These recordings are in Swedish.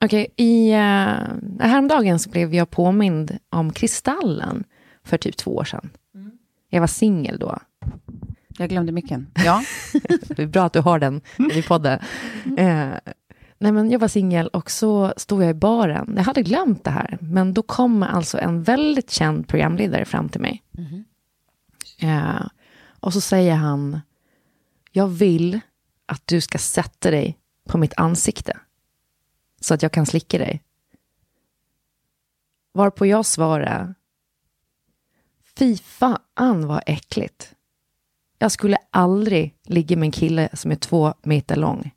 Okej, i uh, häromdagen så blev jag påmind om Kristallen för typ två år sedan. Jag var singel då. Jag glömde micken. Ja. det är bra att du har den i podden. Uh, nej, men jag var singel och så stod jag i baren. Jag hade glömt det här, men då kom alltså en väldigt känd programledare fram till mig. Mhm. Uh, och så säger han, jag vill att du ska sätta dig på mitt ansikte så att jag kan slicka dig. Varpå jag svarade, fy fan vad äckligt. Jag skulle aldrig ligga med en kille som är två meter lång.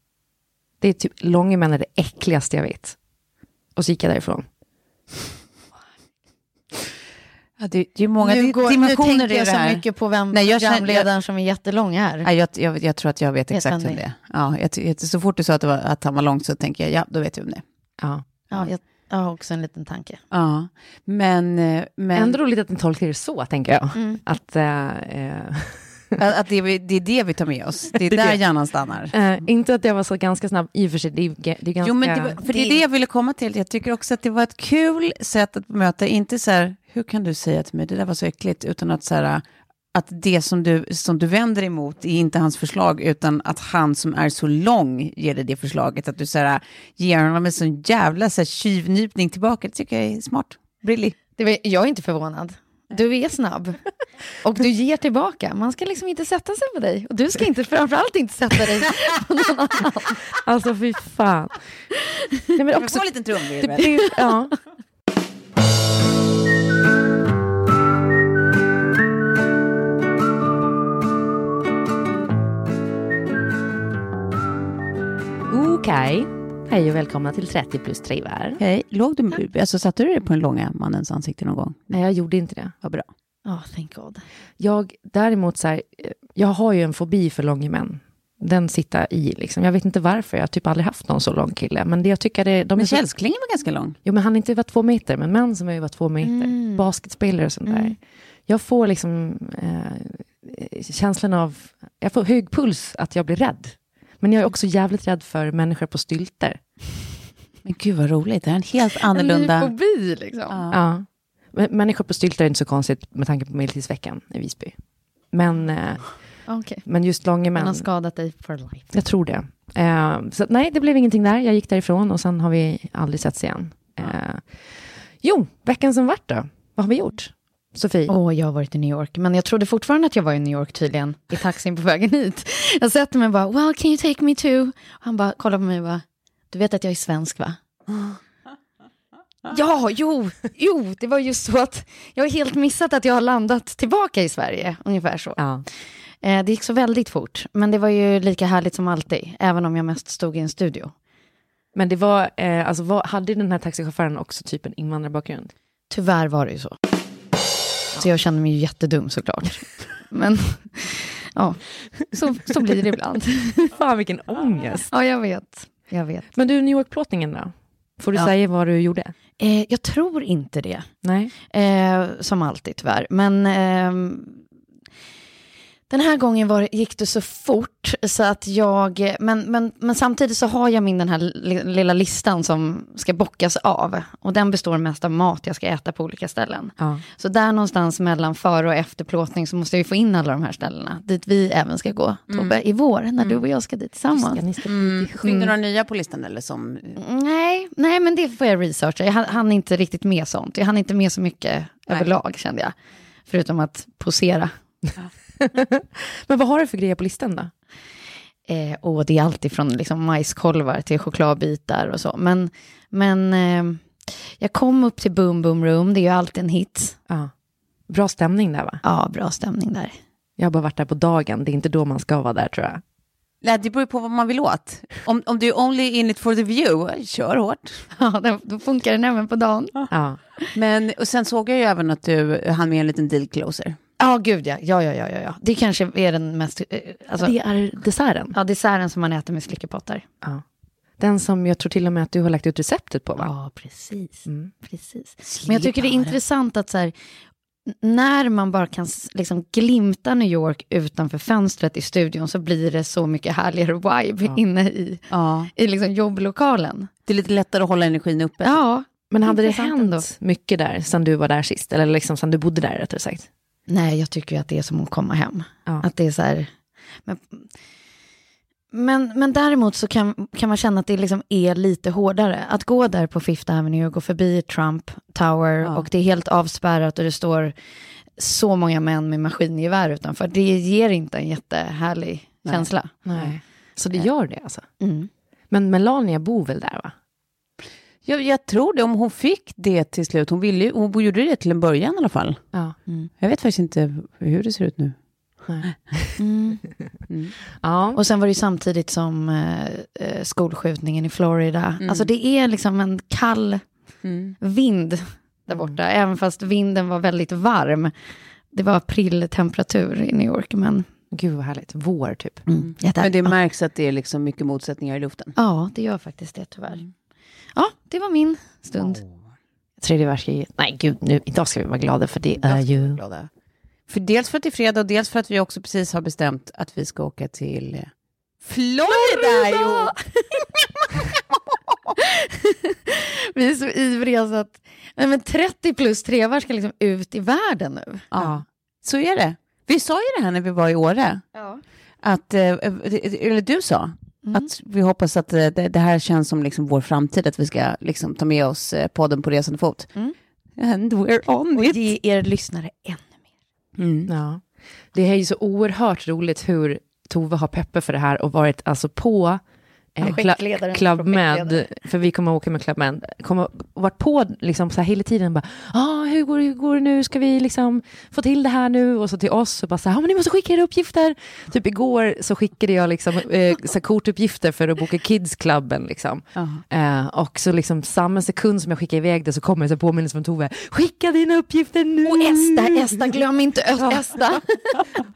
Det är typ, långa män är det äckligaste jag vet. Och så gick jag därifrån. Ja, det, det är många nu, går, nu dimensioner tänker i jag så här. mycket på vem Nej, jag programledaren som är jättelång är. Nej, jag, jag, jag tror att jag vet exakt vem det är. Ja, jag, jag, så fort du sa att, det var, att han var lång så tänker jag, ja, då vet jag vem det är. Ja. Ja, jag, jag har också en liten tanke. Ja, men... eh, men Ändå roligt att ni tolkar det så, tänker jag. Mm. Att, eh, att det, det är det vi tar med oss. Det är Det är där det. hjärnan stannar. eh, inte att jag var så ganska snabb, i och för sig, det är, det är ganska... Jo, men det, var- för det är det jag ville komma till. Jag tycker också att det var ett kul sätt att möta, inte så här, hur kan du säga till mig, det där var så äckligt, utan att så här, att det som du, som du vänder emot är inte hans förslag, utan att han som är så lång ger dig det förslaget, att du så här, ger honom en sån jävla så här, tjuvnypning tillbaka. Det tycker jag är smart. Brillig. Det var, jag är inte förvånad. Du är snabb. Och du ger tillbaka. Man ska liksom inte sätta sig på dig. Och du ska inte, framförallt inte sätta dig på någon annan. Alltså fy fan. Nej, men Jag också, får en liten trumvirvel. ja. Hej och välkomna till 30 plus trivar. Hej, låg du, alltså, satte du dig på den långa mannens ansikte någon gång? Nej, jag gjorde inte det. Vad bra. Oh, thank God. Jag däremot så här, jag har ju en fobi för långa män. Den sitter i liksom. Jag vet inte varför, jag har typ aldrig haft någon så lång kille. Men det jag tycker det, de är Men så, Källsklingen var ganska lång. Jo, men han är inte över två meter, men män som är över två meter. Basketspelare och sånt där. Jag får liksom eh, känslan av, jag får hög puls att jag blir rädd. Men jag är också jävligt rädd för människor på stylter. Men gud vad roligt, det är en helt En ny annorlunda... fobi liksom. Ja. Ja. Men Människor på stylter är inte så konstigt med tanke på medeltidsveckan i Visby. Men, eh, Okej. men just långa Han män, har skadat dig for life. jag tror det. Eh, så nej, det blev ingenting där. Jag gick därifrån och sen har vi aldrig setts igen. Eh, jo, veckan som vart då? Vad har vi gjort? Sofie? Åh, jag har varit i New York, men jag trodde fortfarande att jag var i New York tydligen, i taxin på vägen hit. Jag sätter mig och bara, well, can you take me too? Och han bara kollar på mig och bara, du vet att jag är svensk va? Ja, jo, jo, det var ju så att jag har helt missat att jag har landat tillbaka i Sverige, ungefär så. Ja. Eh, det gick så väldigt fort, men det var ju lika härligt som alltid, även om jag mest stod i en studio. Men det var, eh, alltså, vad, hade den här taxichauffören också typ en invandrarbakgrund? Tyvärr var det ju så. Så jag kände mig ju jättedum såklart. Men Ja, så, så blir det ibland. Fan vilken ångest. Ja, jag vet. Jag vet. Men du, New York-plåtningen då? Får du Ja. säga vad du gjorde? Eh, jag tror inte det. Nej. Eh, som alltid tyvärr. Men ehm, den här gången var, gick det så fort så att jag, men, men, men samtidigt så har jag min den här li- lilla listan som ska bockas av. Och den består mest av mat jag ska äta på olika ställen. Ja. Så där någonstans mellan före och efter plåtning så måste jag ju få in alla de här ställena. Dit vi även ska gå, Tobbe, i vår, när du och jag ska dit tillsammans. Ska ni ska Mm. Fick du några nya på listan eller som... Nej, nej, men det får jag researcha. Jag hann- hann inte riktigt med sånt. Jag hann inte med så mycket överlag kände jag. Förutom att posera. Men vad har du för grejer på listan då? Eh, och det är alltid från liksom majskolvar till chokladbitar och så. Men, men eh, jag kom upp till Boom Boom Room, det är ju alltid en hit. Ja. Bra stämning där va? Ja, bra stämning där. Jag har bara varit där på dagen, det är inte då man ska vara där tror jag. Nej, det beror ju på vad man vill åt. Om, om du är only in it for the view, kör hårt. Ja, då- då funkar den även på dagen. Ja. Men och sen såg jag ju även att du hann med en liten deal closer. Ja, gud ja. Ja, ja, ja, ja, ja. Det kanske är den mest... Eh, alltså, Det är desserten. ja, desserten som man äter med slickepottar. Ja. Den som jag tror till och med att du har lagt ut receptet på va? Ja, precis. Mm. precis. Men jag tycker det är intressant att så här, när man bara kan liksom glimta New York utanför fönstret i studion så blir det så mycket härligare vibe inne i, Ja. i liksom jobblokalen. Det är lite lättare att hålla energin uppe. Ja, men hade det hänt ändå. mycket där sen du var där sist? Eller liksom sen du bodde där rättare sagt? Nej, jag tycker ju att det är som att komma hem. Ja. Att det är så här... Men, men, men däremot så kan, kan man känna att det liksom är lite hårdare. Att gå där på Fifth Avenue och gå förbi Trump Tower Ja. och det är helt avspärrat och det står så många män med maskingevär utanför. Det ger inte en jättehärlig Nej. känsla. Nej. Så det gör det alltså? Mm. Men Melania bor väl där va? Jag, jag tror det, om hon fick det till slut. Hon, ville, hon gjorde det till en början i alla fall. Ja. Jag vet faktiskt inte hur det ser ut nu. Mm. Ja. Och sen var det ju samtidigt som eh, eh, skolskjutningen i Florida. Alltså det är liksom en kall vind där borta, även fast vinden var väldigt varm. Det var apriltemperatur i New York, men... Gud vad härligt. Vår typ. Mm. Men det märks att det är liksom mycket motsättningar i luften. Ja, det gör faktiskt det tyvärr. Ja, det var min stund. Tredje världskriget. Nej gud, nu, idag ska vi vara glada för det är ju... Glada. För dels för att det är fredag och dels för att vi också precis har bestämt att vi ska åka till eh, Florida! Jo. Vi är så ivriga så att nej, men 30 plus trevar ska liksom ut i världen nu. Ja, så är det. Vi sa ju det här när vi var i Åre. Ja. Att, eh, eller du sa, att vi hoppas att eh, det, det här känns som liksom vår framtid, att vi ska liksom ta med oss eh, podden på resande fot. Mm. And we're on Och it. ge er lyssnare ännu mer. Mm. Ja. Det är ju så oerhört roligt hur Tove har peppar för det här och varit alltså på Projektledaren, Cla- Club Med, för vi kommer att åka med Club Med, kommer varit på liksom så här hela tiden bara, ah, hur, går, hur går det nu, ska vi liksom få till det här nu? Och så till oss och bara så här, ah, men ni måste skicka era uppgifter. Typ igår så skickade jag liksom eh, så kortuppgifter för att boka Kids Clubben liksom. Eh, och så liksom samma sekund som jag skickade iväg det så kommer det så påminnelse från Tove, skicka dina uppgifter nu! Och Esta, Esta, glöm inte Esta.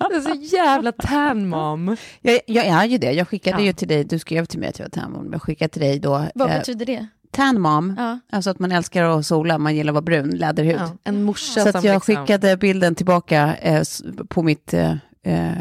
Det är så jävla tan mom. Jag, jag är ju det. Jag skickade Ja. ju till dig, du skrev till mig att jag var tan mom. Jag skickade till dig då. Vad eh, betyder det? tan mom, Ja. alltså att man älskar att sola, man gillar att vara brun, läderhud. Ja, en morsa Så att jag liksom, skickade bilden tillbaka eh, på mitt, eh, eh,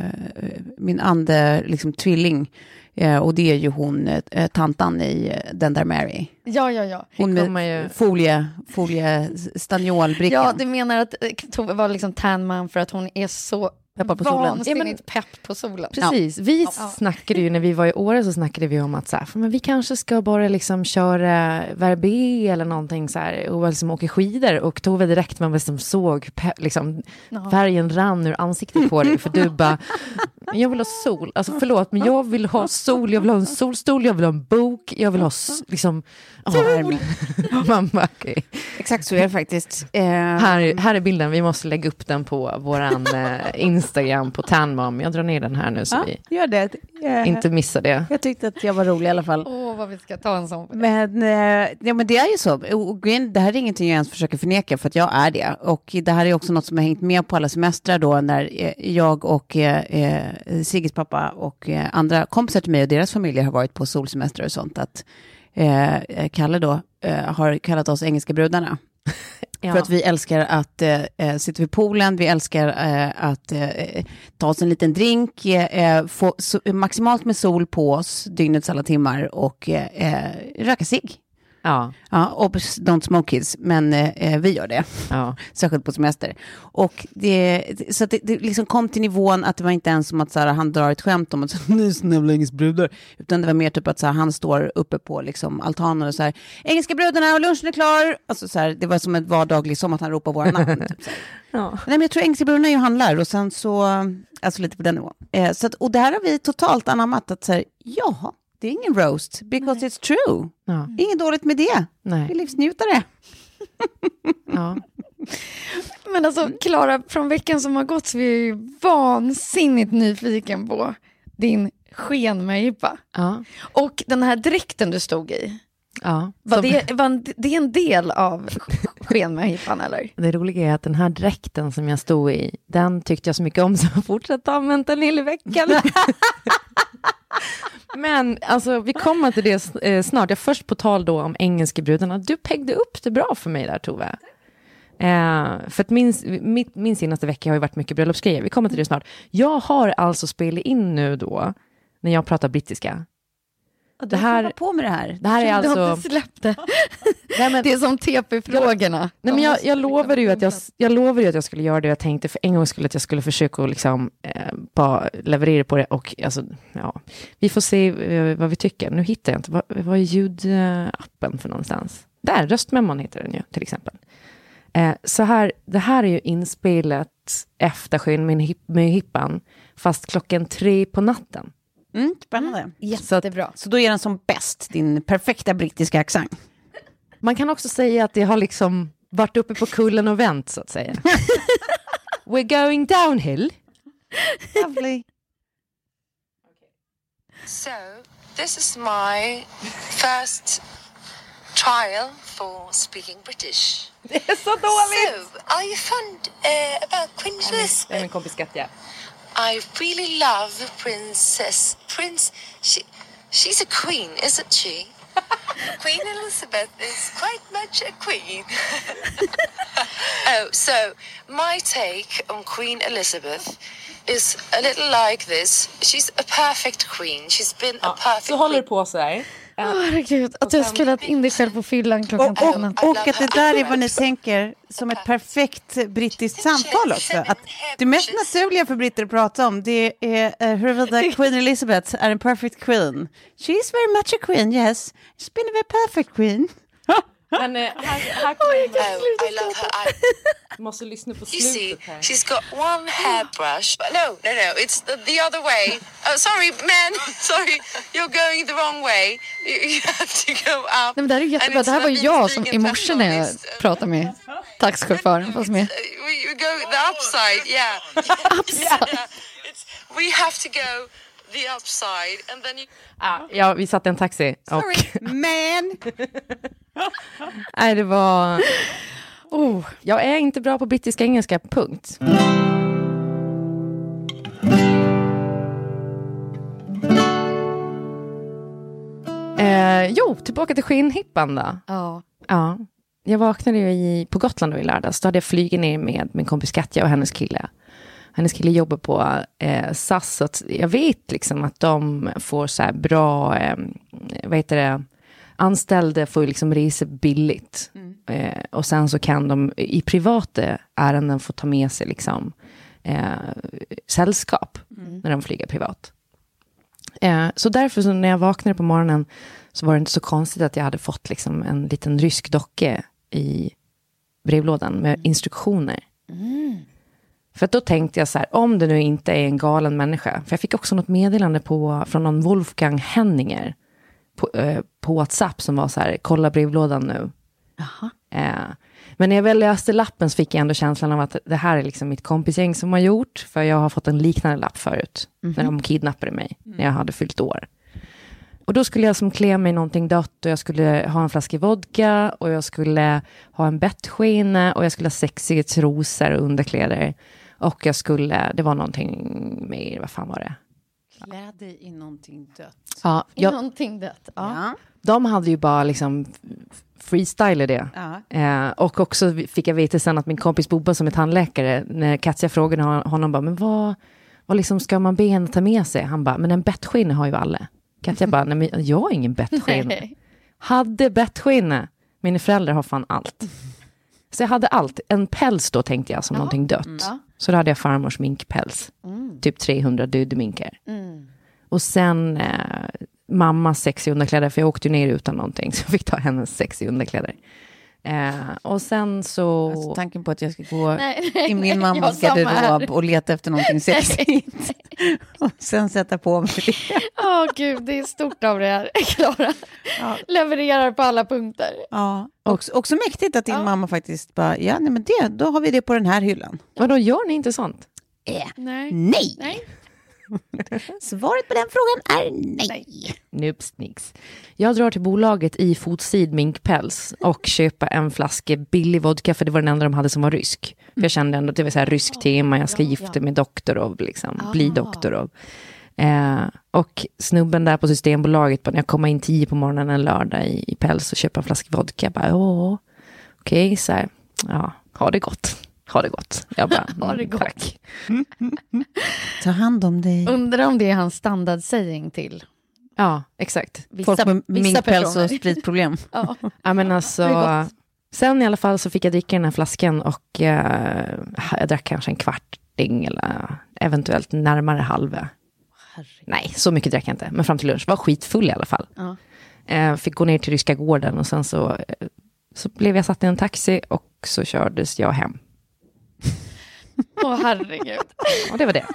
min ande, liksom tvilling. Eh, och det är ju hon, eh, tantan i Den där Mary. Ja, ja, ja. Hon med ju- folie, folie stanniolbrickan. Ja, du menar att Tove var liksom tan man för att hon är så Peppar på solen. vansinnigt pepp på solen. Precis, vi snackade ju när vi var i Åre så snackade vi om att så här, "Fan, men vi kanske ska bara liksom köra Verbier eller någonting så här. Och liksom åka skidor. Och Tove direkt man liksom såg liksom, färgen rann ur ansiktet på dig för du bara jag vill ha sol, alltså förlåt men jag vill ha sol, jag vill ha en solstol, jag vill ha en bok, jag vill ha liksom sol. Man bara, okej. Exakt så är det faktiskt. Eh, Här, här är bilden, vi måste lägga upp den på våran eh, Instagram på Tanmom. Jag drar ner den här nu så ja, vi gör det. Eh, inte missar det. Jag tyckte att jag var rolig i alla fall. Åh, Åh, vad vi ska ta en sån. Men, ja, men det är ju så. Det här är ingenting jag ens försöker förneka, för att jag är det. Och det här är också något som har hängt med på alla semestrar då, när jag och eh, eh, Sigges pappa och eh, andra kompisar till mig och deras familjer har varit på solsemester och sånt. Att eh, Kalle då eh, har kallat oss engelska brudarna. Ja. För att vi älskar att eh, eh, sitta vid poolen, vi älskar eh, att eh, ta oss en liten drink, eh, få so maximalt med sol på oss dygnets alla timmar och röka cigg. Ja, Ja, och don't smoke kids, men eh, vi gör det, ja. särskilt på semester. Och det, så det, det liksom kom till nivån att det var inte ens som att så här, han drar ett skämt om att nu är snälla engelska brudar, utan det var mer typ att så här, han står uppe på liksom, altanen och så här, engelska brudarna och lunchen är klar. Alltså, så här, det var som ett vardagligt, som att han ropar våra namn. Typ, ja. Nej, men jag tror engelska brudarna är ju handlar och sen så, alltså lite på den nivån. Eh, så att, och det här har vi totalt anammat, att så här, ja, det är ingen roast, because it's true. ja. Inget dåligt med det. Vi är Nej. livsnjutare. Ja. Men alltså, Klara, från veckan som har gått så är jag ju vansinnigt nyfiken på din skenmöhippa. Ja. Och den här dräkten du stod i, ja. var Som- det, var det en del av skenmöhippan eller? Det roliga är att den här dräkten som jag stod i, den tyckte jag så mycket om så jag fortsatte använda den hela veckan. Men alltså, vi kommer till det eh, snart. Jag först på tal då om engelska brudarna. Du peggde upp det bra för mig där, Tove. Eh, för att min, min, min senaste vecka har ju varit mycket bröllopsgrejer. Vi kommer till det snart. Jag har alltså spelat in nu då, när jag pratar brittiska. Det här- på med det här. Det här är Du alltså... inte släppt det. Nej, men- Det är som TP-frågorna. Nej, men jag, måste jag lovade ju att jag, jag lovade ju att jag skulle göra det jag tänkte för en gång skulle att jag skulle försöka liksom, eh, bara leverera på det och alltså, ja, vi får se eh, vad vi tycker. Nu hittar jag inte, vad, vad är ljudappen för någonstans? Där, röstmemon heter den ju till exempel. Eh, så här, det här är ju inspelat efter skyn med, hip, med hippan, fast klockan tre på natten. Mm, spännande. Jättebra. Så då är den som bäst, din perfekta brittiska accent. Man kan också säga att det har liksom varit uppe på kullen och vänt så att säga. We're going downhill. Lovely. So, this is my first trial for speaking British. Det är så dåligt! So, are you fond uh, about Queen Det är Elizabeth? min kompis Katja. I really love the Princess Prince. She, she's a queen, isn't she? queen Elizabeth is quite much a queen. oh, so my take on Queen Elizabeth is a little like this. She's a perfect queen. She's been a ah, perfect Så håller queen. det på. Åh, herregud, att du har spelat in dig själv på fyllan klockan Och, och, och att det där är vad ni tänker som ett perfekt brittiskt samtal också. Att det mest naturliga för britter att prata om det är eh, huruvida Queen Elizabeth är en perfect queen. She is very much a queen, yes. She's been a very perfect queen. Men eh, här, här kommer Oh, I love her. I, måste lyssna på You see, slutet här. she's got one hairbrush. But no, no, no, it's the, the other way. Oh, sorry, men. Sorry, you're going the wrong way. You, you have to go up. Nej, men det här är jättebra. Det här var the jag som i morse när jag pratade med taxichauffören. Fast med Uh, We we go the upside, yeah. upside. yeah. We have to go the upside, and then you. Ah, ja, vi satte en taxi och Sorry, man. nej, det var... Oh, jag är inte bra på brittiska engelska, punkt. Eh, jo, tillbaka till skinnhippan då. Ja. Ja, jag vaknade ju i, på Gotland då i lördags. Då hade jag flugit ner med min kompis Katja och hennes kille. Hennes kille jobbar på eh, SAS, så att jag vet liksom att de får så här bra, eh, vad heter det, anställda får liksom resa billigt. Eh, och sen så kan de i privata ärenden få ta med sig liksom eh, sällskap när de flyger privat. Eh, så därför så när jag vaknade på morgonen så var det inte så konstigt att jag hade fått liksom en liten rysk docka i brevlådan med instruktioner. För då tänkte jag så här, om det nu inte är en galen människa, för jag fick också något meddelande på, från någon Wolfgang Henninger på, eh, på WhatsApp som var så här, kolla brevlådan nu. Eh, men när jag väl läste lappen så fick jag ändå känslan av att det här är liksom mitt kompisgäng som har gjort, för jag har fått en liknande lapp förut, när de kidnappade mig, när jag hade fyllt år. Och då skulle jag som klä mig någonting dött och jag skulle ha en flaska vodka och jag skulle ha en bettskena och jag skulle ha sexiga trosor och underkläder. Och jag skulle, det var någonting mer, vad fan var det? Klä dig i någonting dött. Ja, I jag, Någonting dött. Ja. Ja. de hade ju bara liksom freestyle i det. Ja. Eh, och också fick jag veta sen att min kompis Bobba som är tandläkare, när Katja frågade hon- honom, bara, men vad, vad liksom ska man be henne ta med sig? Han bara, men en bettskinna har ju alla. Katja bara, nej men jag har ingen bettskinna. Nej. Hade bettskinna, mina föräldrar har fan allt. Så jag hade allt, en päls då tänkte jag som någonting dött. Ja. Så då hade jag farmors minkpäls, typ 300 dödminkar. Och sen eh, mammas sexiga underkläder, för jag åkte ju ner utan någonting, så jag fick ta hennes sexiga underkläder. Eh, och sen så... Alltså, tanken på att jag ska gå Nej, nej, i min mammas garderob och leta efter någonting sexigt. och sen sätta på mig det. Åh gud, det är stort av det här, Klara. Levererar på alla punkter. Ja. Också, också mäktigt att din Ja. mamma faktiskt bara, ja nej men det, då har vi det på den här hyllan. Vadå, gör ni inte sånt? Nej. Nej! Nej. Svaret på den frågan är nej. Noops, nix. Jag drar till bolaget i fotsid minkpäls och köper en flaska billig vodka, för det var den enda de hade som var rysk. För jag kände ändå att det var så här rysk tema, jag ska gifta mig doktorov, liksom, bli doktorov. Eh, och snubben där på Systembolaget, bara, när jag kommer in tio på morgonen en lördag i, i päls och köper en flaska vodka, jag bara, åh, okej, så här, ja, ha det gott. Ha det gott. Jag bara, Ha det mm, gott. Tack. Ta hand om dig. Undrar om det är hans standardsägning till Ja, exakt. vissa, Folk med vissa minkpäls personer. och spritproblem. Ja. Ja men alltså, sen i alla fall så fick jag dricka den här flaskan och eh, jag drack kanske en kvarting eller eventuellt närmare halva. Nej, så mycket drack jag inte, men fram till lunch var skitfull i alla fall. Ja. Eh, fick gå ner till Ryska gården och sen så, eh, så blev jag satt i en taxi och så kördes jag hem. Åh herregud. Och det var det.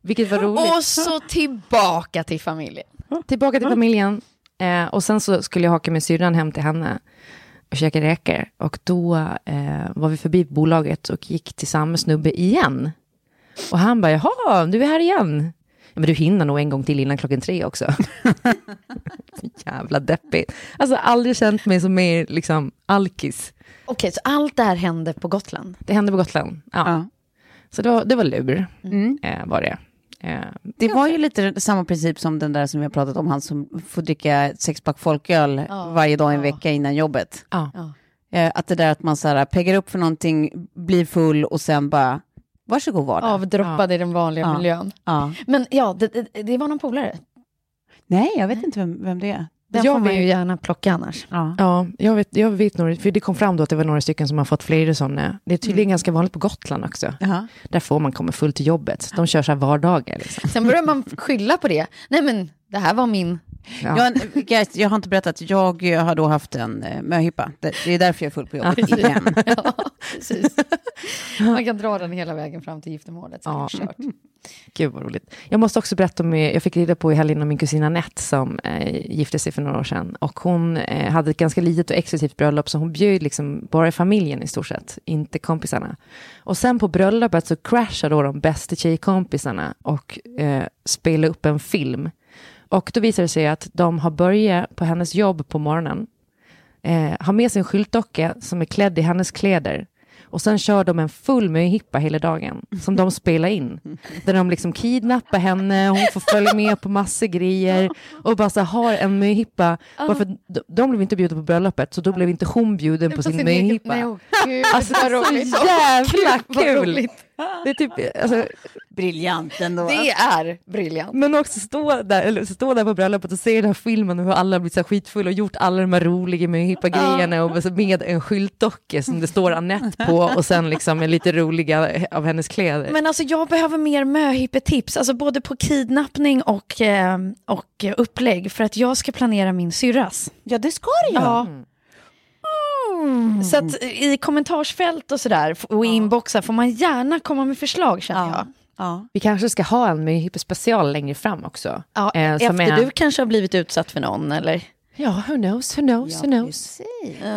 Vilket var roligt. Och så tillbaka till familjen. Tillbaka till familjen. Eh, och sen så skulle jag haka med syrran hem till henne och käka räkor. Och då eh, var vi förbi bolaget och gick till samma snubbe igen. Och han bara, jaha, du är här igen. Men du hinner nog en gång till innan klockan tre också. Jävla deppigt. Alltså aldrig känt mig som mer liksom alkis. Okej, så allt det här hände på Gotland? Det hände på Gotland. Ja. Ja. Så det var, det var lur, Mm. eh, var det. Eh, Det var ju lite samma princip som den där som vi har pratat om, han som får dricka sexpack folköl Ja. varje dag en Ja. vecka innan jobbet. ja. Ja. Eh, Att det där att man så här, peggar upp för någonting, blir full och sen bara, varsågod var det. Avdroppade i den vanliga Ja. miljön. Ja. Men ja, det, det, det var någon polare. Nej, jag vet inte vem, vem det är. Den Jag får man ju gärna plocka annars. Ja. Ja, jag vet, jag vet några, för det kom fram då att det var några stycken som har fått flera sådana. Det är tydligen Mm. ganska vanligt på Gotland också. Jaha. Där får man komma full till jobbet. De kör så här vardagar liksom. Sen börjar man skylla på det. Nej men, det här var min... Ja. Jag, guys, jag har inte berättat, jag eh, har då haft en eh, möhippa. Det, det är därför jag är full på jobbet igen. Ja, precis. Man kan dra den hela vägen fram till giftermålet. Ja. kört. Gud vad roligt. Jag måste också berätta om, jag fick reda på i helgen om min kusin Anette som eh, gifte sig för några år sedan. Och hon eh, hade ett ganska litet och exklusivt bröllop, så hon bjöd liksom bara i familjen i stort sett, inte kompisarna. Och sen på bröllopet så crashade då de bästa tjejkompisarna och eh, spelade upp en film. Och då visade det sig att de har börjat på hennes jobb på morgonen, eh, har med sig en skyltdocka som är klädd i hennes kläder. Och sen kör de en full möhippa hela dagen som de spelar in. Där de liksom kidnappar henne, hon får följa med på massor grejer och bara så har en möhippa. Bara för de, blev inte bjudna på bröllopet så då blev inte hon bjuden på sin möhippa. Alltså det är så jävla kul! Det är typ, alltså, Briljant ändå. Det är briljant. men också stå där, eller stå där på bröllopet och se den här filmen och hur alla har blivit så skitfulla och gjort alla de här roliga möhippa-grejerna och så med en skyltdocka som det står Annette på och sen liksom lite roliga av hennes kläder. Men alltså jag behöver mer möhippetips, alltså både på kidnappning och, eh, och upplägg för att jag ska planera min syrras. Ja, det ska det ju. Ja. Så att i kommentarsfält och sådär och i inboxar får man gärna komma med förslag känner jag. Ja. ja. Vi kanske ska ha en möhippa special längre fram också. Ja, Eh, som efter är- du kanske har blivit utsatt för någon eller? Ja, who knows, who knows, who knows.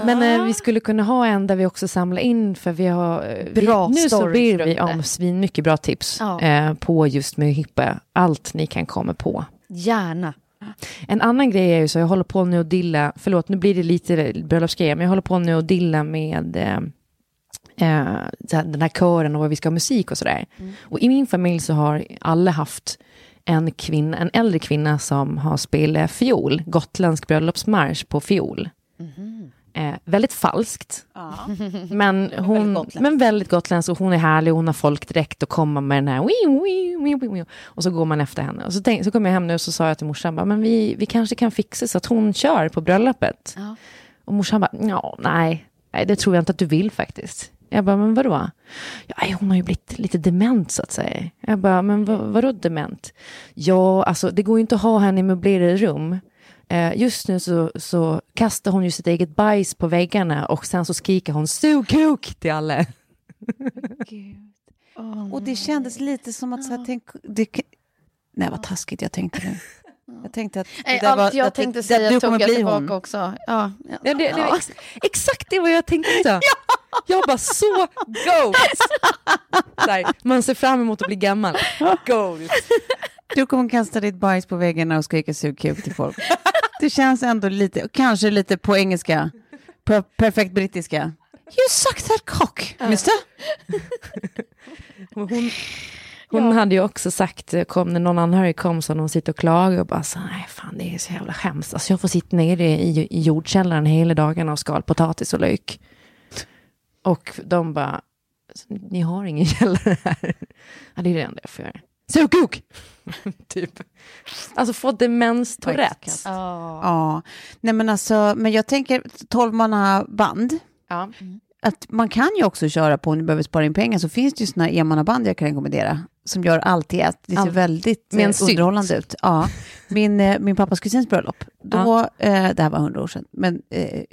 Men eh, vi skulle kunna ha en där vi också samlar in, för vi har... eh, Bra vi, Nu så ber vi om svinmycket bra tips Ja. eh, på just möhippa. Allt ni kan komma på. Gärna. En annan grej är ju så, jag håller på nu att dilla, förlåt nu blir det lite bröllopsgrejer, men jag håller på nu att dilla med eh, eh, den här kören och vad vi ska ha musik och sådär. Och i min familj så har alla haft en, kvinna, en äldre kvinna som har spelat fiol, gotländsk bröllopsmarsch på fiol. Eh, väldigt falskt. Men, hon, gotländskt. men väldigt gotländsk och hon är härlig hon har folkdräkt och kommer med den här wii, wii, wii, wii, wii. och så går man efter henne. Och så, tänk, så kom jag hem nu och så sa jag till morsan, bara, men vi, vi kanske kan fixa så att hon kör på bröllopet. Och morsan bara, ja, nej, nej, det tror jag inte att du vill faktiskt. Jag bara, men vadå? Ja, hon har ju blivit lite dement så att säga. Jag bara, men vad, vadå dement? Ja, alltså det går ju inte att ha henne i möblerade rum. Eh, just nu så, så kastar hon ju sitt eget bajs på väggarna och sen så skriker hon sug kuk till alla. Och det kändes lite som att... Så här, tänk, det, nej, vad taskigt jag tänkte nu. Jag tänkte att det Nej, där var- allt jag att det- tänkte att säga du tog kommer jag bli tillbaka hon. också. Ja, ja. Ja, det, det var ex, exakt det vad jag tänkte. Jag bara, så goals! Man ser fram emot att bli gammal. Goals. Du kommer kasta ditt bajs på väggarna och skrika sug kuk till folk. Det känns ändå lite, kanske lite på engelska, per, perfekt brittiska. You suck that cock, mister. Och Hon, hon hade ju också sagt, kom, när någon anhörig kom så hon sitter och klagar och bara så nej fan det är så jävla hemskt. Alltså jag får sitta nere i, i jordkällaren hela dagarna och skal potatis och lök. Och de bara, ni har ingen källare här. Ja det är det enda jag får göra. Sug kuk! typ. Alltså få demens Tourettes. Ja, nej men alltså, men jag tänker tolvmanna band. Ja. Att man kan ju också köra på, om ni behöver spara in pengar, så finns det ju såna enmannaband jag kan rekommendera. Som gör allt i ett. Det ser Allt. väldigt eh, synt. underhållande ut. Ja. Min, eh, min pappas kusins bröllop, då, eh, det här var hundra år sedan, men eh,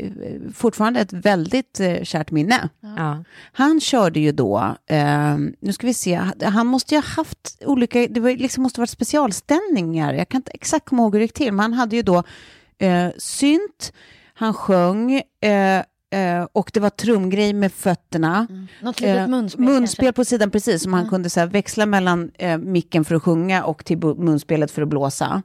fortfarande ett väldigt eh, kärt minne. Ja. Han körde ju då, eh, nu ska vi se, han måste ju ha haft olika, det var, liksom måste varit specialställningar, jag kan inte exakt komma ihåg hur det gick till, men han hade ju då synt, han sjöng, eh, eh, och det var trumgrej med fötterna. Något litet Eh, munspel, munspel kanske. på sidan, precis, som han kunde så här, växla mellan eh, micken för att sjunga och till munspelet för att blåsa.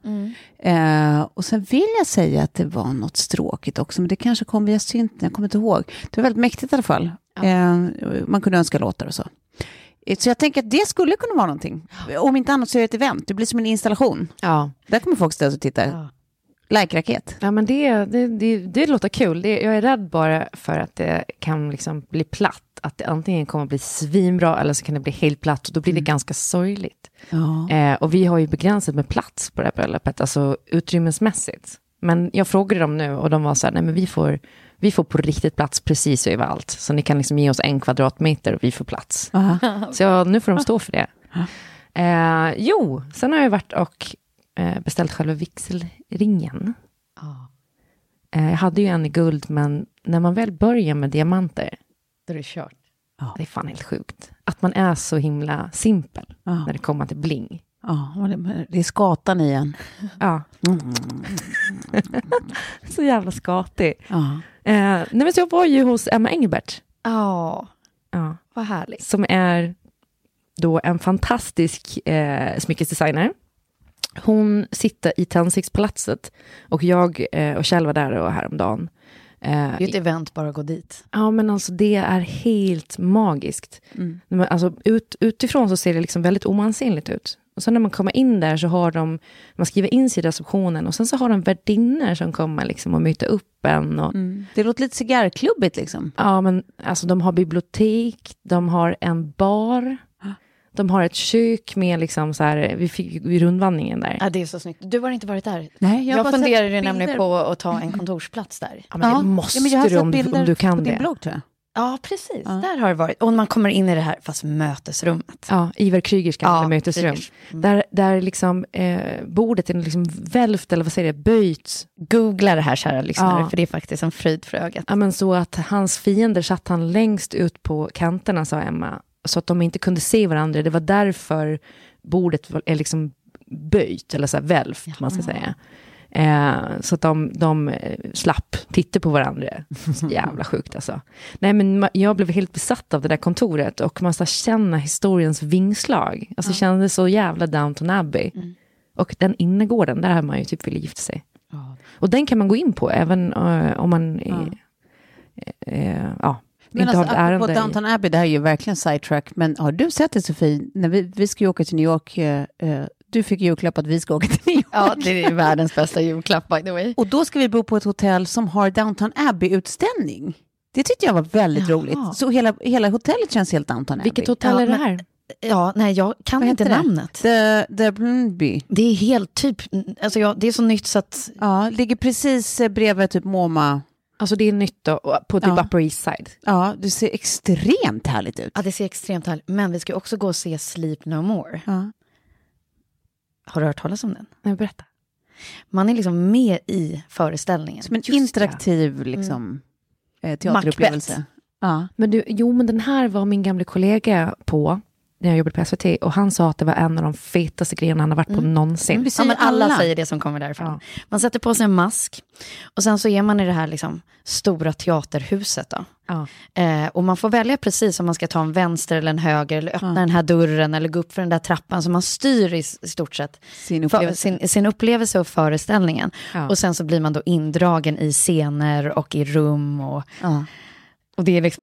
Eh, och sen vill jag säga att det var något stråkigt också, men det kanske kom via synten, jag kommer inte ihåg. Det var väldigt mäktigt i alla fall. Eh, man kunde önska låtar och så. Eh, Så jag tänker att det skulle kunna vara någonting. Om inte annat så är det ett event, det blir som en installation. ja. Där kommer folk stå och titta. Like-raket. Ja, men det, det, det, det låter kul. Det, jag är rädd bara för att det kan liksom bli platt. Att det antingen kommer bli svinbra eller så kan det bli helt platt. Och då blir det ganska sorgligt. Ja. Eh, och vi har ju begränsat med plats på det här bröllopet, alltså utrymmesmässigt. Men jag frågade dem nu och de var så här, nej men vi får, vi får på riktigt plats precis överallt. Så ni kan liksom ge oss en kvadratmeter och vi får plats. Så jag, nu får de stå för det. Eh, jo, sen har jag varit och beställt själva vigselringen. Eh, jag hade ju en i guld, men när man väl börjar med diamanter, Då är det kört. det är fan helt sjukt. Att man är så himla simpel Ja. när det kommer till bling. Ja, det- är skatan igen. Ja. så jävla skatig. Ja. Eh, nej men jag var ju hos Emma Engelbert, Ja, ja, vad härligt. som är då en fantastisk eh, smyckesdesigner. Hon sitter i Tändstickspalatset och jag eh, och Kjell var där och häromdagen. Eh, Det är ett event bara att gå dit. Ja, men alltså det är helt magiskt. Mm. Alltså, ut, utifrån så ser det liksom väldigt oansenligt ut. Och sen när man kommer in där så har de, man skriver in sig i receptionen och sen så har de värdinnor som kommer liksom och möter upp en. Och, Mm. Det låter lite cigarrklubbigt liksom. Ja, men alltså de har bibliotek, de har en bar, de har ett kök med liksom så här, vi fick vid rundvandringen där. Ja, det är så snyggt. Du har inte varit där? Nej, jag har jag bara funderar ju sett nämligen bilder. på att ta en kontorsplats där. Ja, men det måste men jag har du sett om, du bilder om du på kan din det. blogg tror jag. Ja, precis. Där har det varit. Och man kommer in i det här, fast mötesrummet. Ja, Ivar Krygers gamla Ja, mötesrum. Krygers. Mm. Där, där liksom eh, bordet är liksom välvt, eller vad säger det, böjts. Googla det här, kära lyssnare, Ja. för det är faktiskt en fröjd för ögat. Ja, men så att hans fiender satt han längst ut på kanterna, sa Emma. Så att de inte kunde se varandra. Det var därför bordet är liksom böjt, eller så här välvt, man ska säga. Eh, så att de, de eh, slapp titta på varandra. Så jävla sjukt alltså. Nej, men jag blev helt besatt av det där kontoret och man ska känna historiens vingslag. Alltså kände så jävla Downton Abbey. Och den innergården, där har man ju typ velat gifta sig. Och den kan man gå in på även eh, om man är, eh, ja, Men inte alltså, har apropå Downton Abbey, det här är ju verkligen sidetrack, men har du sett det Sofie? När vi, vi ska ju åka till New York, eh, eh, du fick julklapp att vi ska åka till New York. Ja, det är världens bästa julklapp by the way. Och då ska vi bo på ett hotell som har Downton Abbey-utställning. Det tyckte jag var väldigt Jaha. roligt. Så hela, hela hotellet känns helt Downton Abbey. Vilket hotell Ja, är det här? Ja, nej, jag kan Vad inte namnet. The, the Blunby. Det är helt typ, alltså jag, det är så nytt så att, Ja, ligger precis bredvid typ MoMA. Alltså det är nytt då, på typ Ja. Upper East Side. Ja, det ser extremt härligt ut. ja det ser extremt härligt Men vi ska också gå och se Sleep No More. Ja. Har du hört talas om den? Nej, berätta. Man är liksom med i föreställningen. Som en Just interaktiv liksom, eh, teaterupplevelse. Ja. Men du, jo, men den här var min gamla kollega på när jag jobbade på SVT och han sa att det var en av de fetaste grejerna han har varit på någonsin. Men vi Ja, säger men alla, alla. säger det som kommer därifrån. Ja. Man sätter på sig en mask och sen så är man i det här liksom stora teaterhuset. Då. Ja. Eh, och man får välja precis om man ska ta en vänster eller en höger eller öppna den här dörren eller gå upp för den där trappan. Så man styr i, stort sett Sin för, upplevelse. sin, sin upplevelse och föreställningen. Ja. Och sen så blir man då indragen i scener och i rum. Och, Ja. och det är liksom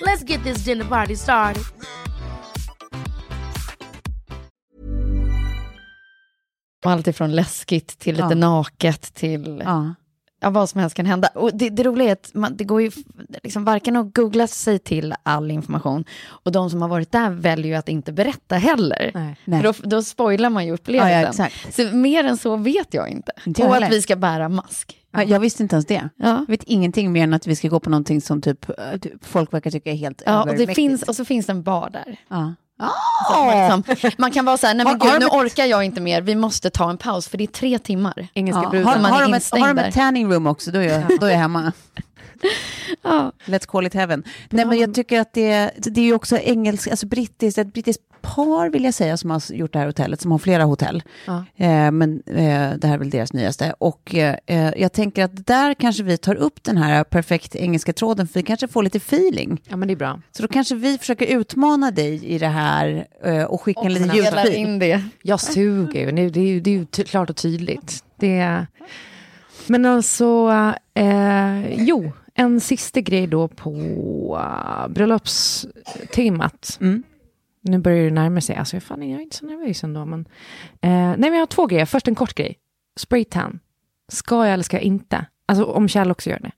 Let's get this dinner party started. allt ifrån läskigt till lite Ja. naket till Ja. Ja, vad som helst kan hända. Och det, det roliga är att man, det går ju liksom varken att googla sig till all information och de som har varit där väljer ju att inte berätta heller. Nej. Nej. För då, då spoilar man ju upplevelsen. Ja, ja. Så mer än så vet jag inte. Inte och att vi ska bära mask. Ja, jag visste inte ens det. Ja. Jag vet ingenting mer än att vi ska gå på någonting som typ, eh, typ folk verkar tycka är helt Ja, och, det finns, och så finns det en bar där. Att man, liksom, man kan vara så här, nej men gud, nu orkar jag inte mer, vi måste ta en paus, för det är tre timmar. Engelska Ja. brudar. Har, har, de ett, har de ett tanning room också, då är jag, då är jag hemma. Let's call it heaven. Nej, men jag tycker att det, det är ju också engelsk, alltså brittiskt, ett brittiskt par vill jag säga som har gjort det här hotellet, som har flera hotell. Ja. Eh, men eh, det här är väl deras nyaste. Och eh, eh, jag tänker att där kanske vi tar upp den här perfekt engelska tråden, för vi kanske får lite feeling. Ja, men det är bra. Så då kanske vi försöker utmana dig i det här eh, och skicka en liten ljudfil. in det. Jag suger ju, det, det, är ju- det är ju ty- klart och tydligt. Det är... Men alltså, eh, jo, en sista grej då på bröllopstemat. Mm. Nu börjar det närma sig, alltså fan, jag är inte så nervös ändå. Men, eh, nej, men jag har två grejer. Först en kort grej. Spraytan. Ska jag eller ska jag inte? Alltså om Kjell också gör det.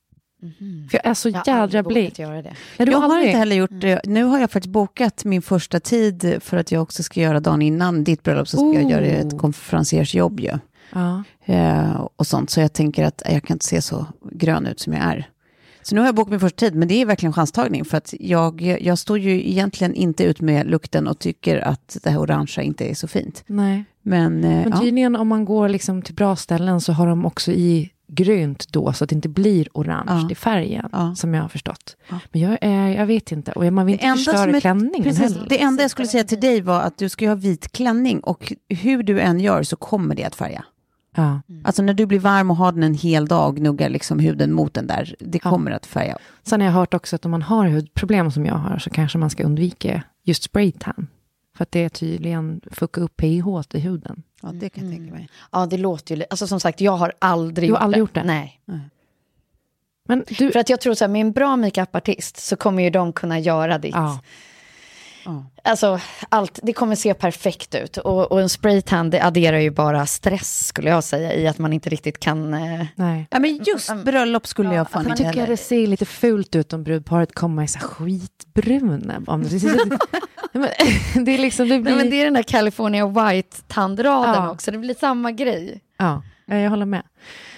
För jag är så Jag har jädra vågat göra det. Nej, Jag har aldrig- inte heller gjort det. Nu har jag faktiskt bokat min första tid för att jag också ska göra dagen innan ditt bröllop så ska jag göra ett Oh. konferenciersjobb ju. Ja. Eh, och sånt. Så jag tänker att jag kan inte se så grön ut som jag är. Så nu har jag bokat min första tid, men det är verkligen chanstagning. För att jag, jag står ju egentligen inte ut med lukten och tycker att det här orangea inte är så fint. Nej. Men, eh, Men ja. tydligen om man går liksom till bra ställen så har de också i grönt då så att det inte blir orange Ja. i färgen Ja. som jag har förstått. Ja. Men jag, eh, jag vet inte och man vill inte förstöra är- klänningen precis, heller. det enda jag skulle säga till dig var att du ska ha vit klänning och hur du än gör så kommer det att färga. Ja. Alltså när du blir varm och har den en hel dag, gnuggar liksom huden mot den där, det Ja. kommer att färga. Sen har jag hört också att om man har hudproblem som jag har så kanske man ska undvika just spraytan. För att det är tydligen fuckar upp pH i huden. Ja, det kan jag tänka mig. Ja, det låter ju... Alltså som sagt, jag har aldrig Du har gjort aldrig det. gjort det? Nej. Men du... För att jag tror så här, med en bra makeupartist så kommer ju de kunna göra ditt. Ja. Alltså, allt, det kommer se perfekt ut. Och, och en spraytan, det adderar ju bara stress, skulle jag säga, i att man inte riktigt kan... Eh, Nej. Ja, men just bröllop skulle jag fan Jag inte tycker heller. det ser lite fult ut om brudparet kommer i så skitbruna. Om det, det är liksom, det blir... Nej, men det är den där California White-tandraden Ja. också, det blir samma grej. Ja, eh, jag håller med.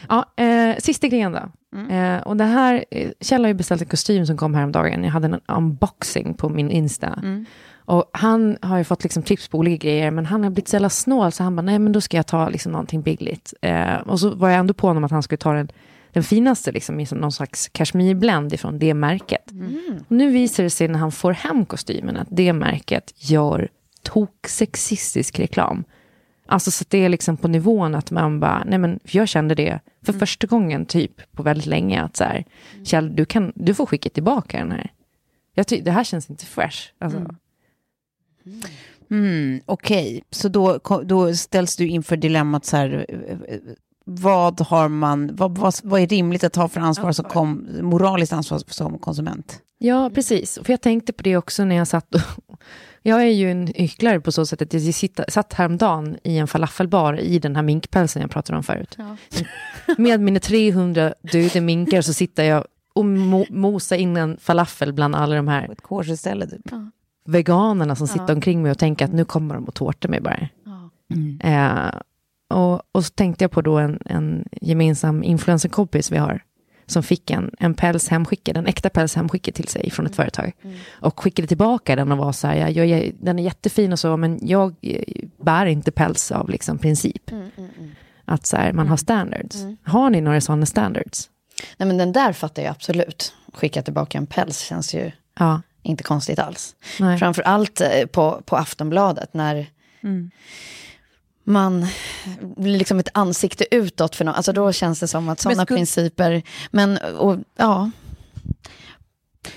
Ja, eh, sista grejen då. Eh, och det här, eh, Kjell har ju beställt en kostym som kom häromdagen. Jag hade en unboxing på min Insta. Och han har ju fått liksom tips på olika grejer, men han har blivit så jävla snål, så han bara, nej men då ska jag ta liksom någonting billigt. Eh, och så var jag ändå på honom att han skulle ta den, den finaste, liksom, i någon slags kashmirblend ifrån det märket. Och nu visar det sig när han får hem kostymen att det märket gör toksexistisk reklam. Alltså så det är liksom på nivån att man bara, nej men jag kände det för första gången typ på väldigt länge att så här, Kjell du, kan, du får skicka tillbaka den här. Jag ty- det här känns inte fresh. Alltså, Mm, Okej, så då, då ställs du inför dilemmat så här, eh, eh, vad har man, vad, vad, vad är rimligt att ta för ansvar som kom, moraliskt ansvar som konsument? Ja, precis. För jag tänkte på det också när jag satt och... Jag är ju en hycklare på så sätt att jag sitta, satt häromdagen i en falafelbar i den här minkpälsen jag pratade om förut. Med mina 300 döda minkar så sitter jag och mo mosar in en falafel bland alla de här Ett typ. veganerna som sitter omkring mig och tänker att nu kommer de att tårta mig bara. Eh, och, och så tänkte jag på då en, en gemensam influencerkompis vi har, som fick en, en päls hemskickad, en äkta päls hemskickad till sig från ett företag. Och skickade tillbaka den och var så här, ja, jag, är- den är jättefin och så, men jag eh, bär inte päls av liksom princip. Att så här, man har standards. Har ni några sådana standards? Nej, men den där fattar jag absolut. Skicka tillbaka en päls känns ju Ja. inte konstigt alls. Nej. Framför allt eh, på, på Aftonbladet när man blir liksom ett ansikte utåt för något. Alltså då känns det som att sådana skulle- principer, men och, ja,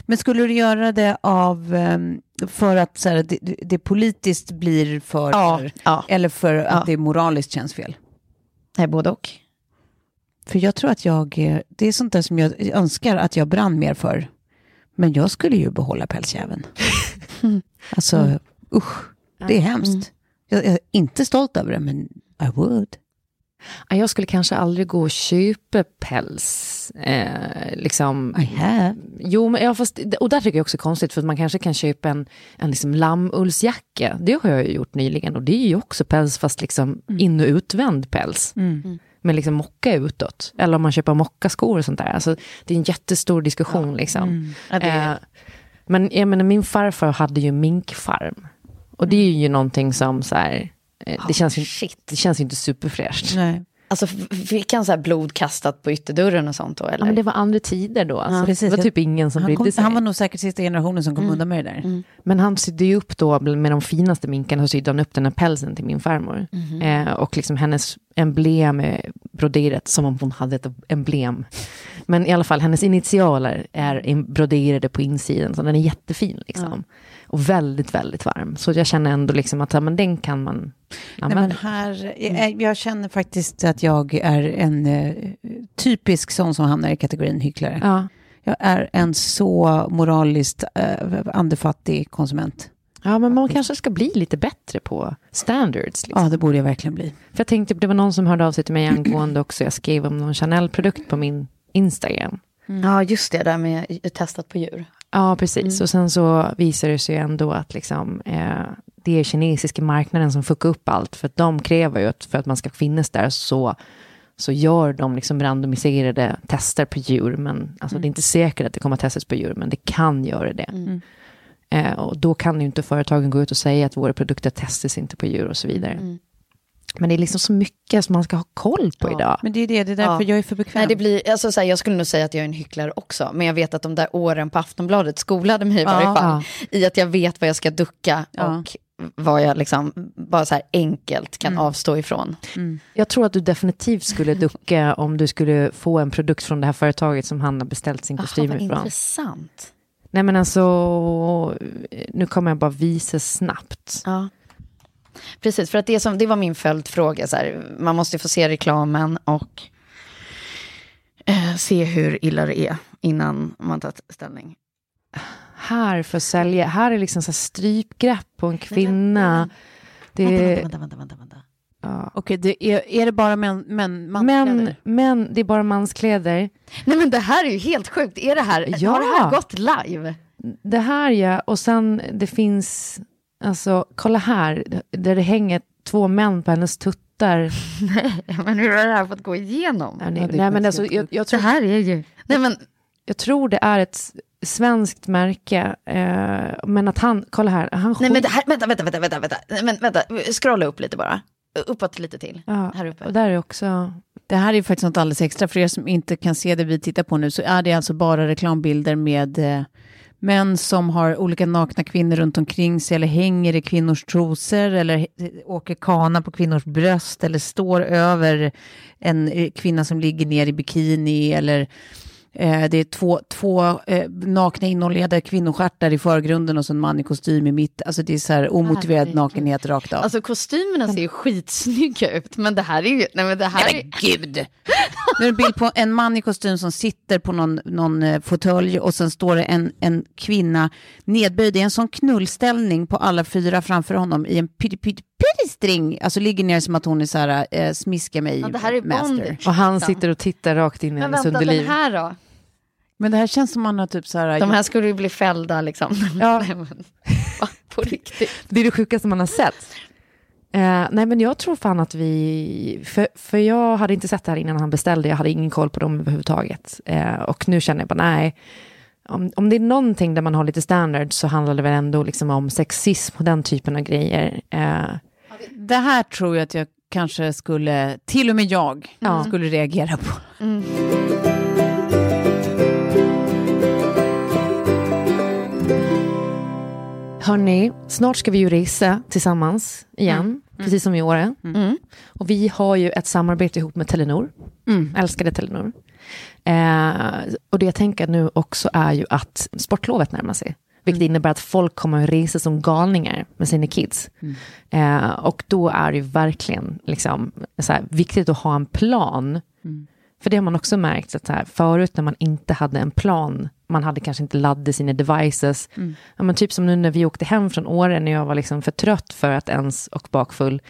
Men skulle du göra det av, ehm, för att så här, det, det- politiskt blir för, Ja, ja. eller för att Ja. det moraliskt känns fel? nej, både och. För jag tror att jag, eh, det är sånt där som jag önskar att jag brann mer för. Men jag skulle ju behålla pälsjäveln. alltså, usch, det är hemskt. Jag, jag är inte stolt över det, men I would. Ja, Jag skulle kanske aldrig gå och köpa päls. Eh, liksom. I have. Jo, men ja, fast, och där tycker jag också konstigt, för att man kanske kan köpa en, en liksom lammullsjacka. Det har jag ju gjort nyligen, och det är ju också päls, fast liksom in och utvänd päls. Med liksom mocka utåt. Eller om man köper mockaskor och sånt där. Alltså, det är en jättestor diskussion. Liksom. Ja, det- Eh, men jag menar, min farfar hade ju minkfarm. Och det är ju någonting som så här, eh, det, känns ju, shit. det känns ju inte superfräscht. Nej. Alltså fick han så här blod kastat på ytterdörren och sånt då? Eller? Ja, men det var andra tider då. Alltså. precis. det var typ ingen som Han, brydde kom, sig. han var nog säkert sista generationen som kom undan med det där. Men han sydde ju upp då med de finaste minkarna, så sydde han upp den här pälsen till min farmor. Eh, och liksom hennes emblem är broderat som om hon hade ett emblem. Men i alla fall, hennes initialer är broderade på insidan, så den är jättefin liksom. Och väldigt, väldigt varm. Så jag känner ändå liksom att ja, men den kan man Nej, använda. men här, eh, jag känner faktiskt att jag är en eh, typisk sån som hamnar i kategorin hycklare. ja. Jag är en så moraliskt eh, andefattig konsument. ja, men man kanske ska bli lite bättre på standards. Liksom. Ja, det borde jag verkligen bli. För jag tänkte, det var någon som hörde av sig till mig angående också, jag skrev om någon Chanel-produkt på min Instagram. Ja, just det, där med testat på djur. Ja, precis. Och sen så visar det sig ändå att liksom, eh, det är kinesiska marknaden som fuckar upp allt. För att de kräver ju att för att man ska finnas där så, så gör de liksom randomiserade tester på djur. Men alltså, det är inte säkert att det kommer att testas på djur, men det kan göra det. Eh, och då kan ju inte företagen gå ut och säga att våra produkter testas inte på djur och så vidare. Men det är liksom så mycket som man ska ha koll på idag. Men det är det, det är därför Ja. jag är för bekväm. Nej, det blir, alltså, så här, jag skulle nog säga att jag är en hycklare också, men jag vet att de där åren på Aftonbladet skolade mig i varje Ja. fall i att jag vet vad jag ska ducka Ja. och vad jag liksom bara så här enkelt kan Mm. avstå ifrån. Jag tror att du definitivt skulle ducka om du skulle få en produkt från det här företaget som han har beställt sin Jaha, kostym vad ifrån. intressant. Nej men alltså, nu kommer jag bara visa snabbt. Ja. Precis, för att det, som, det var min följdfråga. Så här, man måste få se reklamen och eh, se hur illa det är innan man tar ställning. Här för att sälja, här är liksom så här strypgrepp på en kvinna. Det Vänta, är, vänta, vänta, vänta, vänta. ja. Okej, det är, är det bara män, män, Men, manskläder? men det är bara manskläder. Nej men det här är ju helt sjukt. Är det här, Ja. har det här gått live? Det här ja, och sen det finns, alltså kolla här, där det hänger två män på hennes tuttar. Men hur har det här fått gå igenom? Ja, nej, det nej, men alltså, jag, jag, Det tror, här är ju... Nej men, jag tror det är ett svenskt märke, eh, men att han, kolla här, han nej men det här, vänta, vänta, vänta, vänta, vänta, Nej, men, vänta, scrolla upp lite bara. Uppåt lite till. ja, Här uppe. och där är också, Det här är faktiskt något alldeles extra. För er som inte kan se det vi tittar på nu så är det alltså bara reklambilder med eh, män som har olika nakna kvinnor runt omkring sig eller hänger i kvinnors trosor eller åker kana på kvinnors bröst eller står över en eh, kvinna som ligger ner i bikini eller eh, det är två, två eh, nakna inoljade kvinnostjärtar i förgrunden och så en man i kostym i mitt. Alltså det är så här omotiverad Herregud. nakenhet rakt av. Alltså kostymerna ser ju skitsnygga ut, men det här är ju, nej men det här Nej, är... men gud! Nu är det en bild på en man i kostym som sitter på någon, någon eh, fåtölj och sen står det en, en kvinna nedböjd i en sån knullställning på alla fyra framför honom i en pytte pytte pyttestring. Alltså ligger ner som att hon är så här, eh, smiska mig Ja, det här är master. bondage. och han sitter och tittar rakt in i Men hennes vänta, den underliv. här då? Men det här känns som man har typ så här... De här skulle ju bli fällda liksom. Ja. Nej, men, va, på riktigt. Det är det sjukaste man har sett. Eh, nej men jag tror fan att vi, för, för jag hade inte sett det här innan han beställde, jag hade ingen koll på dem överhuvudtaget. Eh, och nu känner jag bara nej, om, om det är någonting där man har lite standard så handlar det väl ändå liksom om sexism och den typen av grejer. Eh, Det här tror jag att jag kanske skulle, till och med jag, Ja. skulle reagera på. Hörni, snart ska vi ju resa tillsammans igen, precis som i år. Mm. Och vi har ju ett samarbete ihop med Telenor, älskade Telenor. Eh, och det jag tänker nu också är ju att sportlovet närmar sig. Vilket innebär att folk kommer att resa som galningar med sina kids. Eh, och då är det ju verkligen liksom, så här, viktigt att ha en plan. För det har man också märkt, att så här, förut när man inte hade en plan, man hade kanske inte laddat sina devices. Ja, men typ som nu när vi åkte hem från Åre, när jag var liksom för trött för att ens, och bakfull,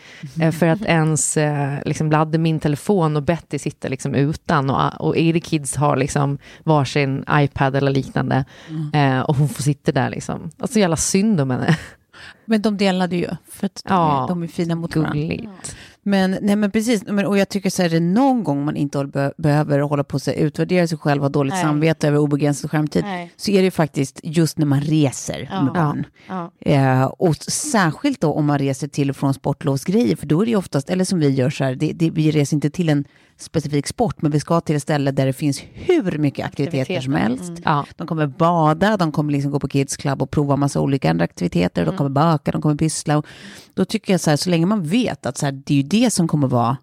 eh, för att ens eh, liksom ladda min telefon och Betty sitter liksom utan och, och Eri Kids har liksom varsin iPad eller liknande. Eh, och hon får sitta där liksom. Alltså jävla synd om henne. Men de delade ju, för att de, Ja, är, de är fina mot varandra. Gulligt. Men, nej, men precis, men, och jag tycker så här, det är någon gång man inte håller, be, behöver hålla på sig utvärdera sig själv, ha dåligt Nej. samvete över obegränsad skärmtid, Nej. så är det faktiskt just när man reser Ja. med barn. Ja. Eh, och särskilt då om man reser till och från sportlovsgrejer, för då är det ju oftast, eller som vi gör så här, det, det, vi reser inte till en specifik sport, men vi ska till ett ställe där det finns hur mycket aktiviteter som helst. Ja. De kommer bada, de kommer liksom gå på Kids Club och prova massa olika andra aktiviteter, de kommer baka, de kommer pyssla. Och då tycker jag så här, så länge man vet att så här, det är ju det som kommer vara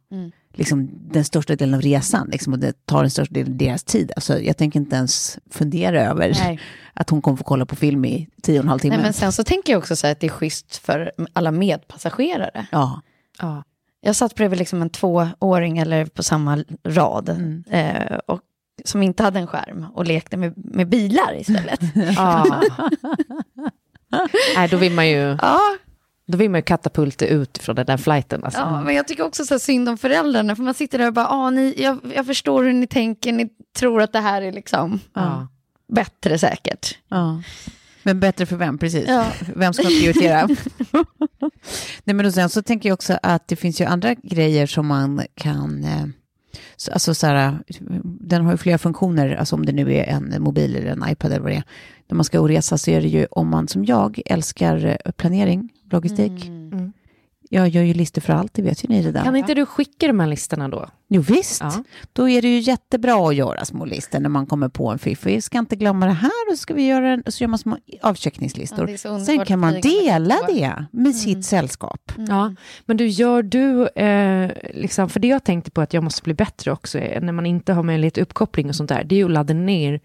liksom, den största delen av resan, liksom, och det tar den största delen av deras tid. Alltså, jag tänker inte ens fundera över Nej. att hon kommer få kolla på film i tio och en halv timme. Nej, men sen så tänker jag också så här att det är schysst för alla medpassagerare. Ja. Ja. Jag satt bredvid liksom en tvååring eller på samma rad. Eh, och, som inte hade en skärm och lekte med, med bilar istället. Nej, då vill man ju, ja, då vill man ju katapulta ut från den där flighten. Alltså. ja, men jag tycker också så synd om föräldrarna. För man sitter där och bara, ah, ni, jag, jag förstår hur ni tänker, ni tror att det här är liksom Ja. bättre säkert. Men bättre för vem, precis. Ja. Vem ska man prioritera? Nej, men och sen så tänker jag också att det finns ju andra grejer som man kan... Eh, så- alltså så här, den har ju flera funktioner, alltså om det nu är en mobil eller en iPad eller vad det är. När man ska resa så är det ju om man som jag älskar eh, planering, logistik. Mm. Jag gör ju listor för allt, det vet ju ni redan. Kan inte du skicka de här listorna då? Jo visst, Ja. då är det ju jättebra att göra små listor när man kommer på en fiff. Vi ska inte glömma det här och så ska vi göra en, och så gör man små Ja, avcheckningslistor. så Sen kan man dela det med sitt sällskap. Ja, men du, gör du, eh, liksom, för det jag tänkte på att jag måste bli bättre också, är, när man inte har möjlighet till uppkoppling och sånt där, det är ju att ladda ner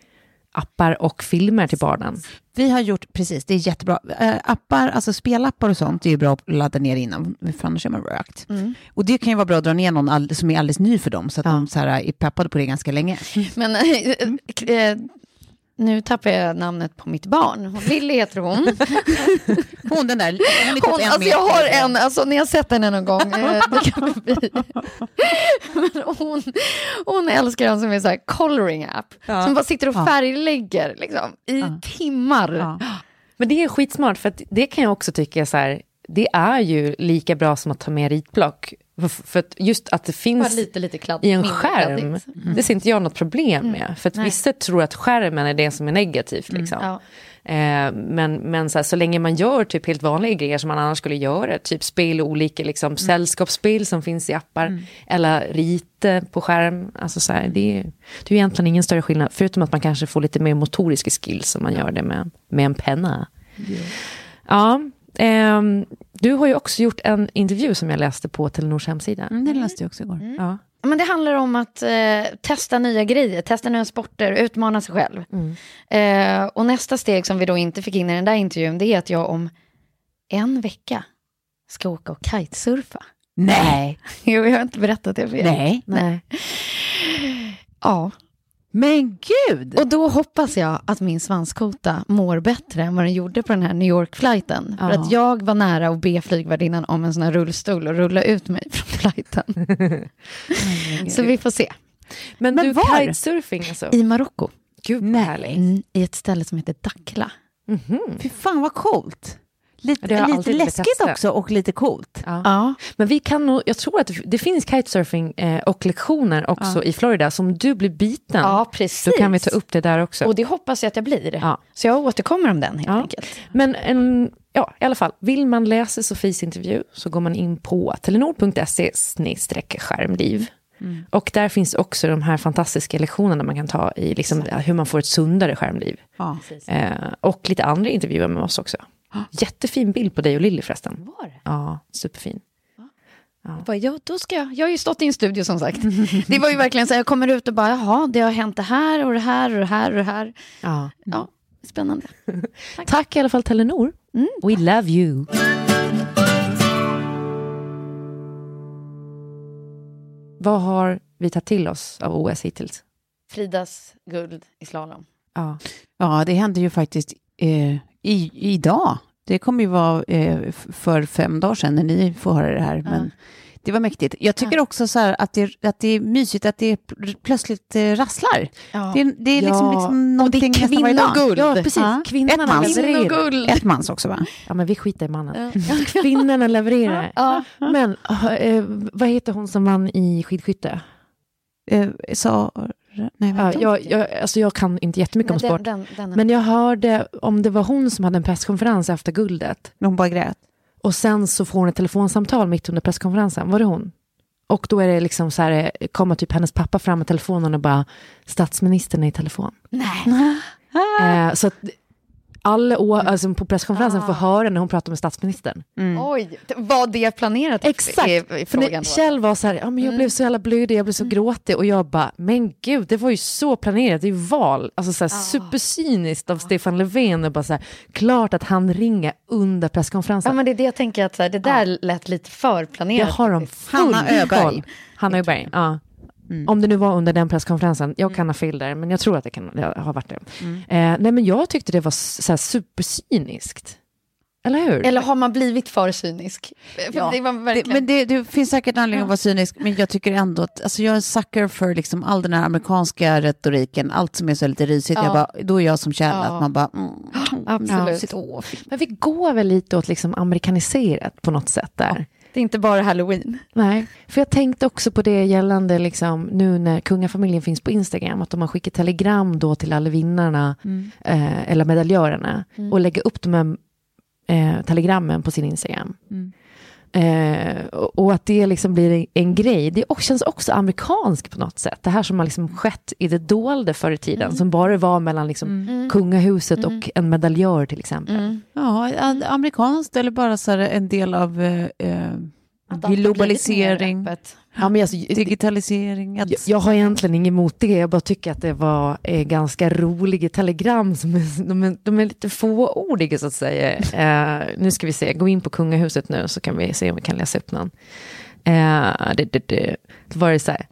appar och filmer till barnen. Vi har gjort, precis, det är jättebra. Eh, appar, alltså spelappar och sånt, det är ju bra att ladda ner innan, för annars är man rökt. Och det kan ju vara bra att dra ner någon all, som är alldeles ny för dem, så att Ja. de så här, är peppade på det ganska länge. Men eh, eh, nu tappar jag namnet på mitt barn. Hon- Lilly heter hon. Hon den där, hon är hon alltså jag har en, alltså ni har sett henne någon gång. Eh, hon, hon älskar en som är så här coloring app. Ja. Som bara sitter och färglägger liksom, i Ja. timmar. Ja. Men det är skitsmart, för att det kan jag också tycka är så här, det är ju lika bra som att ta med ritblock. För, för att just att det finns lite, lite kladd, i en skärm, kladdigt. det ser inte jag något problem med. För att Nej. vissa tror att skärmen är det som är negativt. Liksom. Ja. Eh, men men så, här, så länge man gör typ helt vanliga grejer som man annars skulle göra, typ spel och olika liksom, sällskapsspel som finns i appar, eller rite på skärm, alltså så här, det, är, det är egentligen ingen större skillnad, förutom att man kanske får lite mer motoriska skills om man gör det med, med en penna. Ja, ehm, du har ju också gjort en intervju som jag läste på Telenors hemsida. Mm, den läste jag också igår. Ja. Men det handlar om att eh, testa nya grejer, testa nya sporter, utmana sig själv. Eh, och nästa steg som vi då inte fick in i den där intervjun, det är att jag om en vecka ska åka och kitesurfa. Nej, Jo, jag har inte berättat det för er. nej. Nej. Ja, Men gud! och då hoppas jag att min svanskota mår bättre än vad den gjorde på den här New York-flighten. För Ja. att jag var nära att be flygvärdinnan om en sån här rullstol och rulla ut mig från flighten. Så vi får se. Men, Men du, var? kitesurfing alltså? I Marocko, Gud Nej. härligt. mm, i ett ställe som heter Dakhla. Mhm. Fy fan vad coolt. Lite, lite läskigt också och lite coolt. Ja. Ja, Men vi kan nog, jag tror att det, finns kitesurfing eh, och lektioner också i Florida. Så om du blir biten, ja precis. så kan vi ta upp det där också. Och det hoppas jag att jag blir. Ja. Så jag återkommer om den helt Ja. enkelt. Men en, ja, i alla fall, vill man läsa Sofies intervju så går man in på telenor.se skärmliv. Och där finns också de här fantastiska lektionerna man kan ta i liksom, hur man får ett sundare skärmliv. Ja. Eh, och lite andra intervjuer med oss också. Jättefin bild på dig och Lilly förresten. Var det? Ja, superfin. Bara, ja, då ska jag. jag har ju stått i en studio som sagt. Det var ju verkligen så här, jag kommer ut och bara, jaha, det har hänt det här och det här och det här och det här. Ja. Ja, spännande. Tack i alla fall Telenor. We love you. Vad har vi tagit till oss av OS hittills? Fridas guld i slalom. Ja. Ja, det hände ju faktiskt eh, i, idag. Det kommer ju vara eh, för fem dagar sedan när ni får höra det här. Men det var mäktigt. Jag tycker också så här att det, att det är mysigt att det pl- plötsligt eh, rasslar. Ja. Det, är- det är liksom, Ja, liksom och det är någonting nästan varje dag. kvinnoguld. Ja, precis. Ja. Kvinnorna Ett mans. levererar. Kvinnoguld. Ett mans också va? Ja, men vi skiter i mannen. Kvinnorna levererar. Ja. Men eh, vad heter hon som vann i skidskytte? Eh, nej, Ja, jag, jag, alltså jag kan inte jättemycket om Men sport. den, den, den, Men jag hörde om det var hon som hade en presskonferens efter guldet. Hon bara grät. Och sen så får hon ett telefonsamtal mitt under presskonferensen. Var det hon? Och då är det liksom så här, kommer typ hennes pappa fram med telefonen och bara, statsministern är i telefon. Nej. Eh, så att alla å, alltså på presskonferensen får höra när hon pratar med statsministern. Oj, var det planerat? Exakt, I, i för när? Kjell var så här, ja, men jag blev så jävla blödig, jag blev så gråtig och jag bara, men gud, det var ju så planerat, det är ju val. Alltså så här, supercyniskt av Stefan Löfven och bara så här, klart att han ringer under presskonferensen. Ja, men det är det jag tänker att så här, det där lät lite för planerat. har de full Hanna Öberg. Hanna Öberg, ja. Om det nu var under den presskonferensen, jag kan ha fel där, men jag tror att det kan har varit det. Eh, nej men jag tyckte det var så här supercyniskt. Eller hur? Eller har man blivit för cynisk? För Ja, det var Det, verkligen... men det, det finns säkert anledning att vara cynisk, men jag tycker ändå att alltså jag är en sucker för liksom all den här amerikanska retoriken, allt som är så lite risigt. Ja. Jag bara, då är jag som Kjell, Ja. att man bara... Mm, Absolut. Ja. Men vi går väl lite åt liksom amerikaniserat på något sätt där. Det är inte bara halloween. Nej, för jag tänkte också på det gällande liksom, nu när kungafamiljen finns på Instagram, att de har skickat telegram då till alla vinnarna eh, eller medaljörerna och lägga upp de här eh, telegrammen på sin Instagram. Eh, och, att det liksom blir en, en grej. Det känns också amerikanskt på något sätt. Det här som har liksom skett i det dolda förr i tiden. Som bara var mellan liksom kungahuset och en medaljör till exempel. Ja, a- amerikanskt eller bara så här en del av eh, eh, globalisering. Ja, men alltså, digitalisering. Jag, jag har egentligen inget emot det. Jag bara tycker att det var eh, ganska roliga telegram. Som är, de, är, de är lite fåordiga så att säga. Eh, nu ska vi se, gå in på kungahuset nu så kan vi se om vi kan läsa upp någon. Eh, det, det, det. Då var det så här.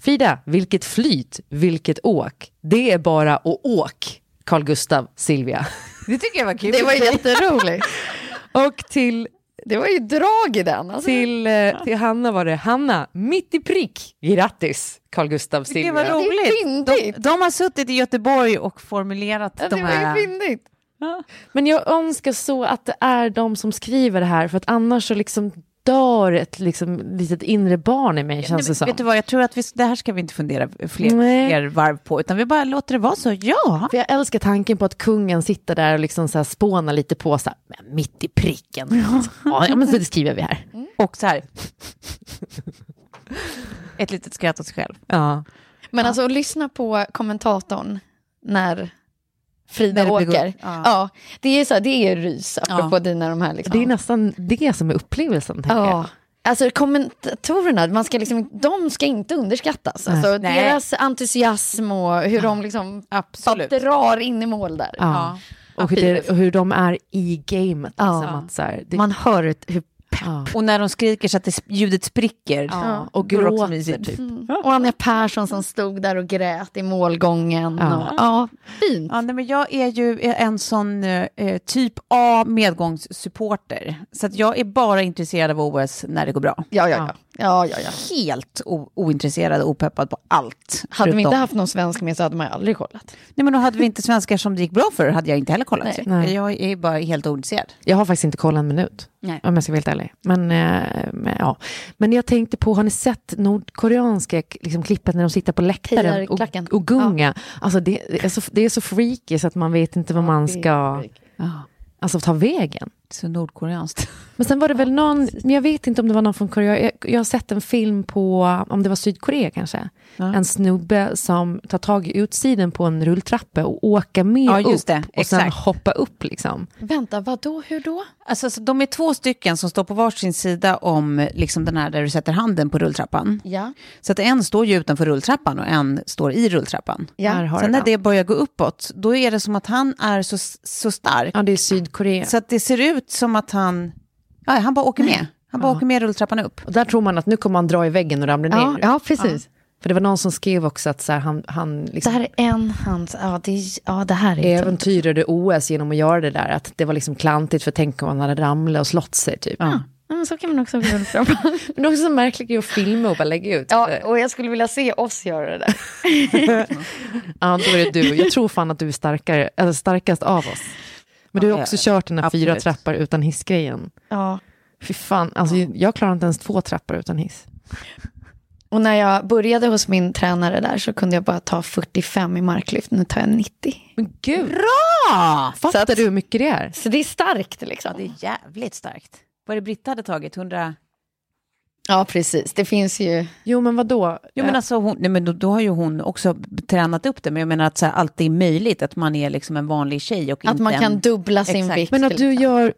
Frida, vilket flyt, vilket åk. Det är bara att åk. Carl Gustav, Silvia. det tycker jag var kul. Det var jätteroligt. Och till, Det var ju drag i den. Alltså. till, eh, till Hanna var det Hanna, mitt i prick. Grattis, Carl Gustav, Det Silvia. var är roligt. De, de har suttit i Göteborg och formulerat Ja, de det var här... ju fyndigt. Men jag önskar så att det är de som skriver det här, för att annars så liksom dör ett liksom, litet inre barn i mig, känns det som. Vet du vad, jag tror att vi, det här ska vi inte fundera fler, Nej. fler varv på, utan vi bara låter det vara så. Ja, För jag älskar tanken på att kungen sitter där och liksom så här spånar lite på, så här, "Men mitt i pricken. Ja, ja, men så det skriver vi här. och så här. Ett litet skratt åt sig själv. Ja. Men alltså att lyssna på kommentatorn när Frida blir åker. Ja. Ja. det är så det är rys apropå dina de här liksom. Det är nästan det som är upplevelsen, tänker jag. Ja. Alltså kommentatorerna, man ska liksom, de ska inte underskattas. Alltså, Nej. deras entusiasm och hur de liksom Absolut. drar in i mål där. Ja. Och, hur det, och hur de är i gamet. Ja. Liksom, att så här, det, Man hör hur. Ja. Och när de skriker så att det, ljudet spricker. Ja. Och gråter mysigt. typ. Och Anja Persson som stod där och grät i målgången. Ja. Och, ja, fint. Ja, nej, men jag är ju en sån eh, typ A medgångssupporter. Så att jag är bara intresserad av OS när det går bra. Ja, ja, ja. ja, ja, ja. Helt o- ointresserad och opeppad på allt. Hade vi inte haft någon svensk med så hade man ju aldrig kollat. Nej, men då hade vi inte svenskar som det gick bra för, hade jag inte heller kollat. Nej. Nej. Jag är bara helt ointresserad. Jag har faktiskt inte kollat en minut, Nej. om jag ska vara helt ärlig. Men, eh, ja. men jag tänkte på, har ni sett nordkoreanska liksom, klippet när de sitter på läktaren och, och gunga? Alltså det, är så, det är så freaky så att man vet inte vad man ska Ja. alltså, ta vägen. Så nordkoreanskt. Men sen var det väl någon, men jag vet inte om det var någon från Korea, jag, jag har sett en film på, om det var Sydkorea kanske, Ja. en snubbe som tar tag i utsidan på en rulltrappa och åker med Ja, upp det. och sen Exakt. hoppa upp liksom. Vänta, vad då? Hur då? Alltså, så de är två stycken som står på varsin sida om liksom den här där du sätter handen på rulltrappan. Ja. Så att en står ju utanför rulltrappan och en står i rulltrappan. Ja. Sen när det börjar gå uppåt, då är det som att han är så, så stark. Ja, det är Sydkorea. Så att det ser ut som att han, ja, han bara åker med. Han bara åker med rulltrappan upp. Och där tror man att nu kommer han dra i väggen och ramla Ja, ner. ja, precis. För det var någon som skrev också att så här, han, han Det liksom här är en hands... Ja, det, ja, det här är äventyrade OS genom att göra det där. Att det var liksom klantigt för tänk om han hade ramlat och slått sig typ. Ja, men så kan man också gå framför. Men det är också så märkligt att filma och bara lägga ut. Ja, och jag skulle vilja se oss göra det där. Ja, då är det du. Jag tror fan att du är starkare, eller starkast av oss. Men du har också kört den här fyra absolut. trappor utan hissgrejen. Ja. Fy fan, alltså, jag klarar inte ens två trappor utan hiss. Och när jag började hos min tränare där så kunde jag bara ta 45 i marklyft. Nu tar jag 90. Men gud, Bra! fattar Så att- du hur mycket det är? Så det är starkt liksom. Ja, det är jävligt starkt. Vad är det Britta hade tagit? 100? Ja, precis. Det finns ju... Jo, men vad då? Jo, men alltså, hon, nej, men då, då har ju hon också tränat upp det. Men jag menar att så här, allt är möjligt, att man är liksom en vanlig tjej. Och Att inte man en, kan dubbla sin Exakt. vikt. Men att du gör,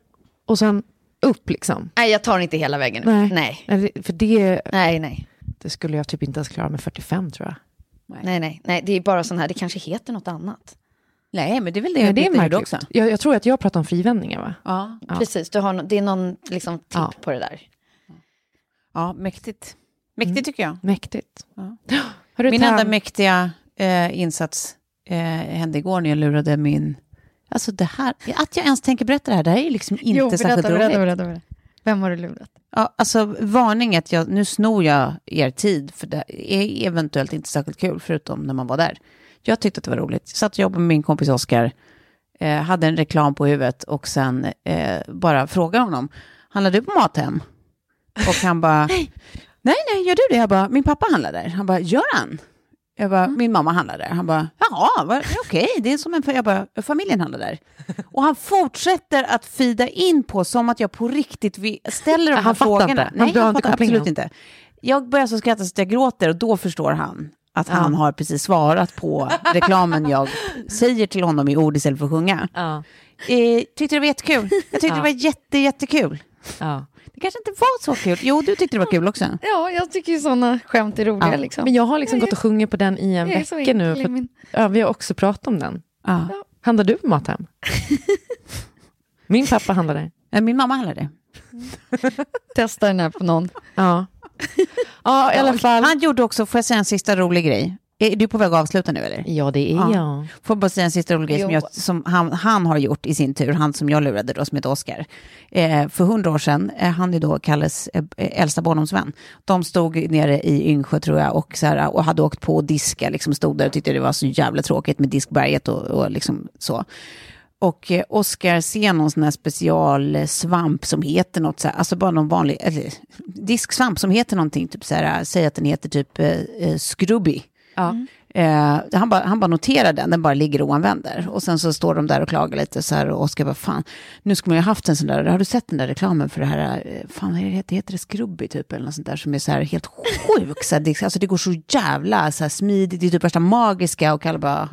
och sen upp liksom. Nej, jag tar inte hela vägen. Nej. Nej. För det, Nej, nej. det skulle jag typ inte ens klara med 45 tror jag. Nej, nej. nej. Det är bara sån här, det kanske heter något annat. Nej, men det är väl det, Ja, det är märkligt. också. Jag, jag tror att jag pratar om frivändningar va? Ja. Ja. Precis, du har, no- det är någon liksom, tipp Ja. på det där. Ja, mäktigt. Mäktigt tycker jag. Mäktigt. Ja. Min enda mäktiga eh, insats eh, hände igår när jag lurade min... Alltså det här, att jag ens tänker berätta det här, det här är ju liksom inte särskilt roligt. berätta, berätta. Vem har du lurat? Ja, alltså varning att jag, nu snor jag er tid, för det är eventuellt inte särskilt kul, förutom när man var där. Jag tyckte att det var roligt. Jag satt och jobbade med min kompis Oskar, eh, hade en reklam på huvudet och sen eh, bara frågade honom, handlar du på Mathem? Och han bara, nej, nej, gör du det? Jag bara, min pappa handlar där. Han bara, gör han? Jag bara, min mamma handlar där. Han bara, jaha, okej, det är som en... Jag bara, familjen handlar där. Och han fortsätter att fida in på som att jag på riktigt vi- ställer de här Han frågorna. inte. Han Nej, han fattar absolut inte. Jag börjar så skratta så att jag gråter och då förstår han att han har precis svarat på reklamen jag säger till honom i ord istället för att sjunga. Ja. Eh, tyckte det var jättekul. Jag tyckte det var jätte, jättekul. Ja. Kanske inte var så kul. Jo, du tyckte det var kul också. Ja, jag tycker ju sådana skämt är roliga. Ja. Liksom. Men jag har liksom gått och sjungit på den i en Jag vecka nu. För, min- ja, vi har också pratat om den. Ja. Handlar du på Mathem? Min pappa handlar. Eh, Min mamma handlar det. Testa den här på någon. Ja. ja, i alla fall. Han gjorde också, får jag säga en sista rolig grej? Är du på väg att avsluta nu eller? Ja, det är Ja. jag. Får bara säga en sista rolig grej som, jag, som han, han har gjort i sin tur, han som jag lurade då, som heter Oscar. Eh, för hundra år sedan, eh, han är då Kalles eh, äldsta barndomsvän. De stod nere i Yngsjö tror jag och, så här, och hade åkt på att diska, liksom stod där och tyckte det var så jävla tråkigt med diskberget och, och liksom så. Och eh, Oscar ser någon sån här specialsvamp som heter något så här, alltså bara någon vanlig, eller disksvamp som heter någonting, typ så här, säg att den heter typ eh, eh, skrubby. Ja. Eh, han, bara, han bara noterar den, den bara ligger oanvänd där. Och sen så står de där och klagar lite så här och Oskar bara, fan, nu skulle man ju haft en sån där, har du sett den där reklamen för det här, eh, fan vad heter det, heter det Skrubby typ eller något sånt där som är så här helt sjuk, så här, det, alltså det går så jävla så här smidigt, det är typ värsta magiska och Kalle bara,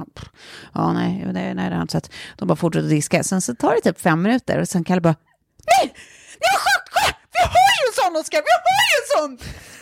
ja nej, nej, nej, det har jag inte sett. De bara fortsätter att diska, sen så tar det typ fem minuter och sen Kalle bara, nej, det var sjukt, kolla, vi en sån Oskar, vi har ju en sån!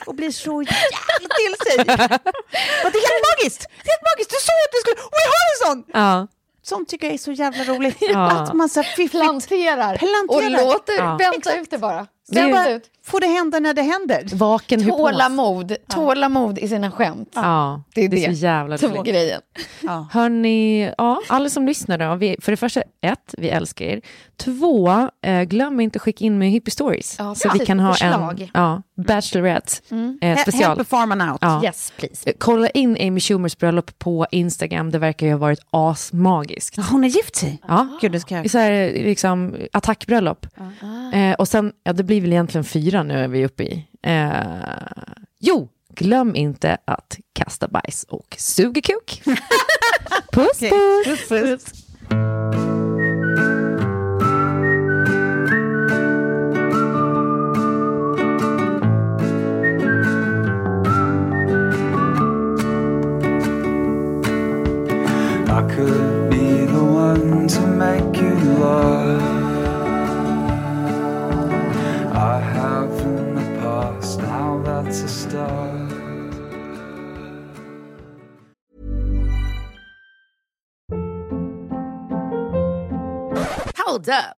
Och blir så jävla till sig. Och det är helt magiskt, det är helt magiskt, du sa att vi skulle, och vi har en sån! Ja. Sånt tycker jag är så jävla roligt. Ja. Att man så fiffigt Planterar. Planterar. Och låter, Ja. vänta ut det bara. Det är Vänta bara, får det hända när det händer. Vaken hypnos. Tålamod. Tålamod i sina skämt. Ja, Det är det, så jävla som är roligt. grejen. Ja. Hörni, ja, alla som lyssnar då, vi, för det första, ett, vi älskar er. Två, eh, glöm inte att skicka in med hippie stories. Ja, så vi kan ha en ja, Bachelorette eh, He- special. Help farman out. Ja. Yes, please. Eh, Kolla in Amy Schumers bröllop på Instagram, det verkar ju ha varit asmagiskt. Hon är gift sig. Ja. Gud, det ska jag... Så här, liksom, attackbröllop. Eh, och sen, ja det blir väl egentligen fyra nu är vi uppe i. Eh, jo, glöm inte att kasta bajs och suga kuk. puss, puss. Puss, puss. I could be the one to make you love. I have in the past, now that's a start. Hold up.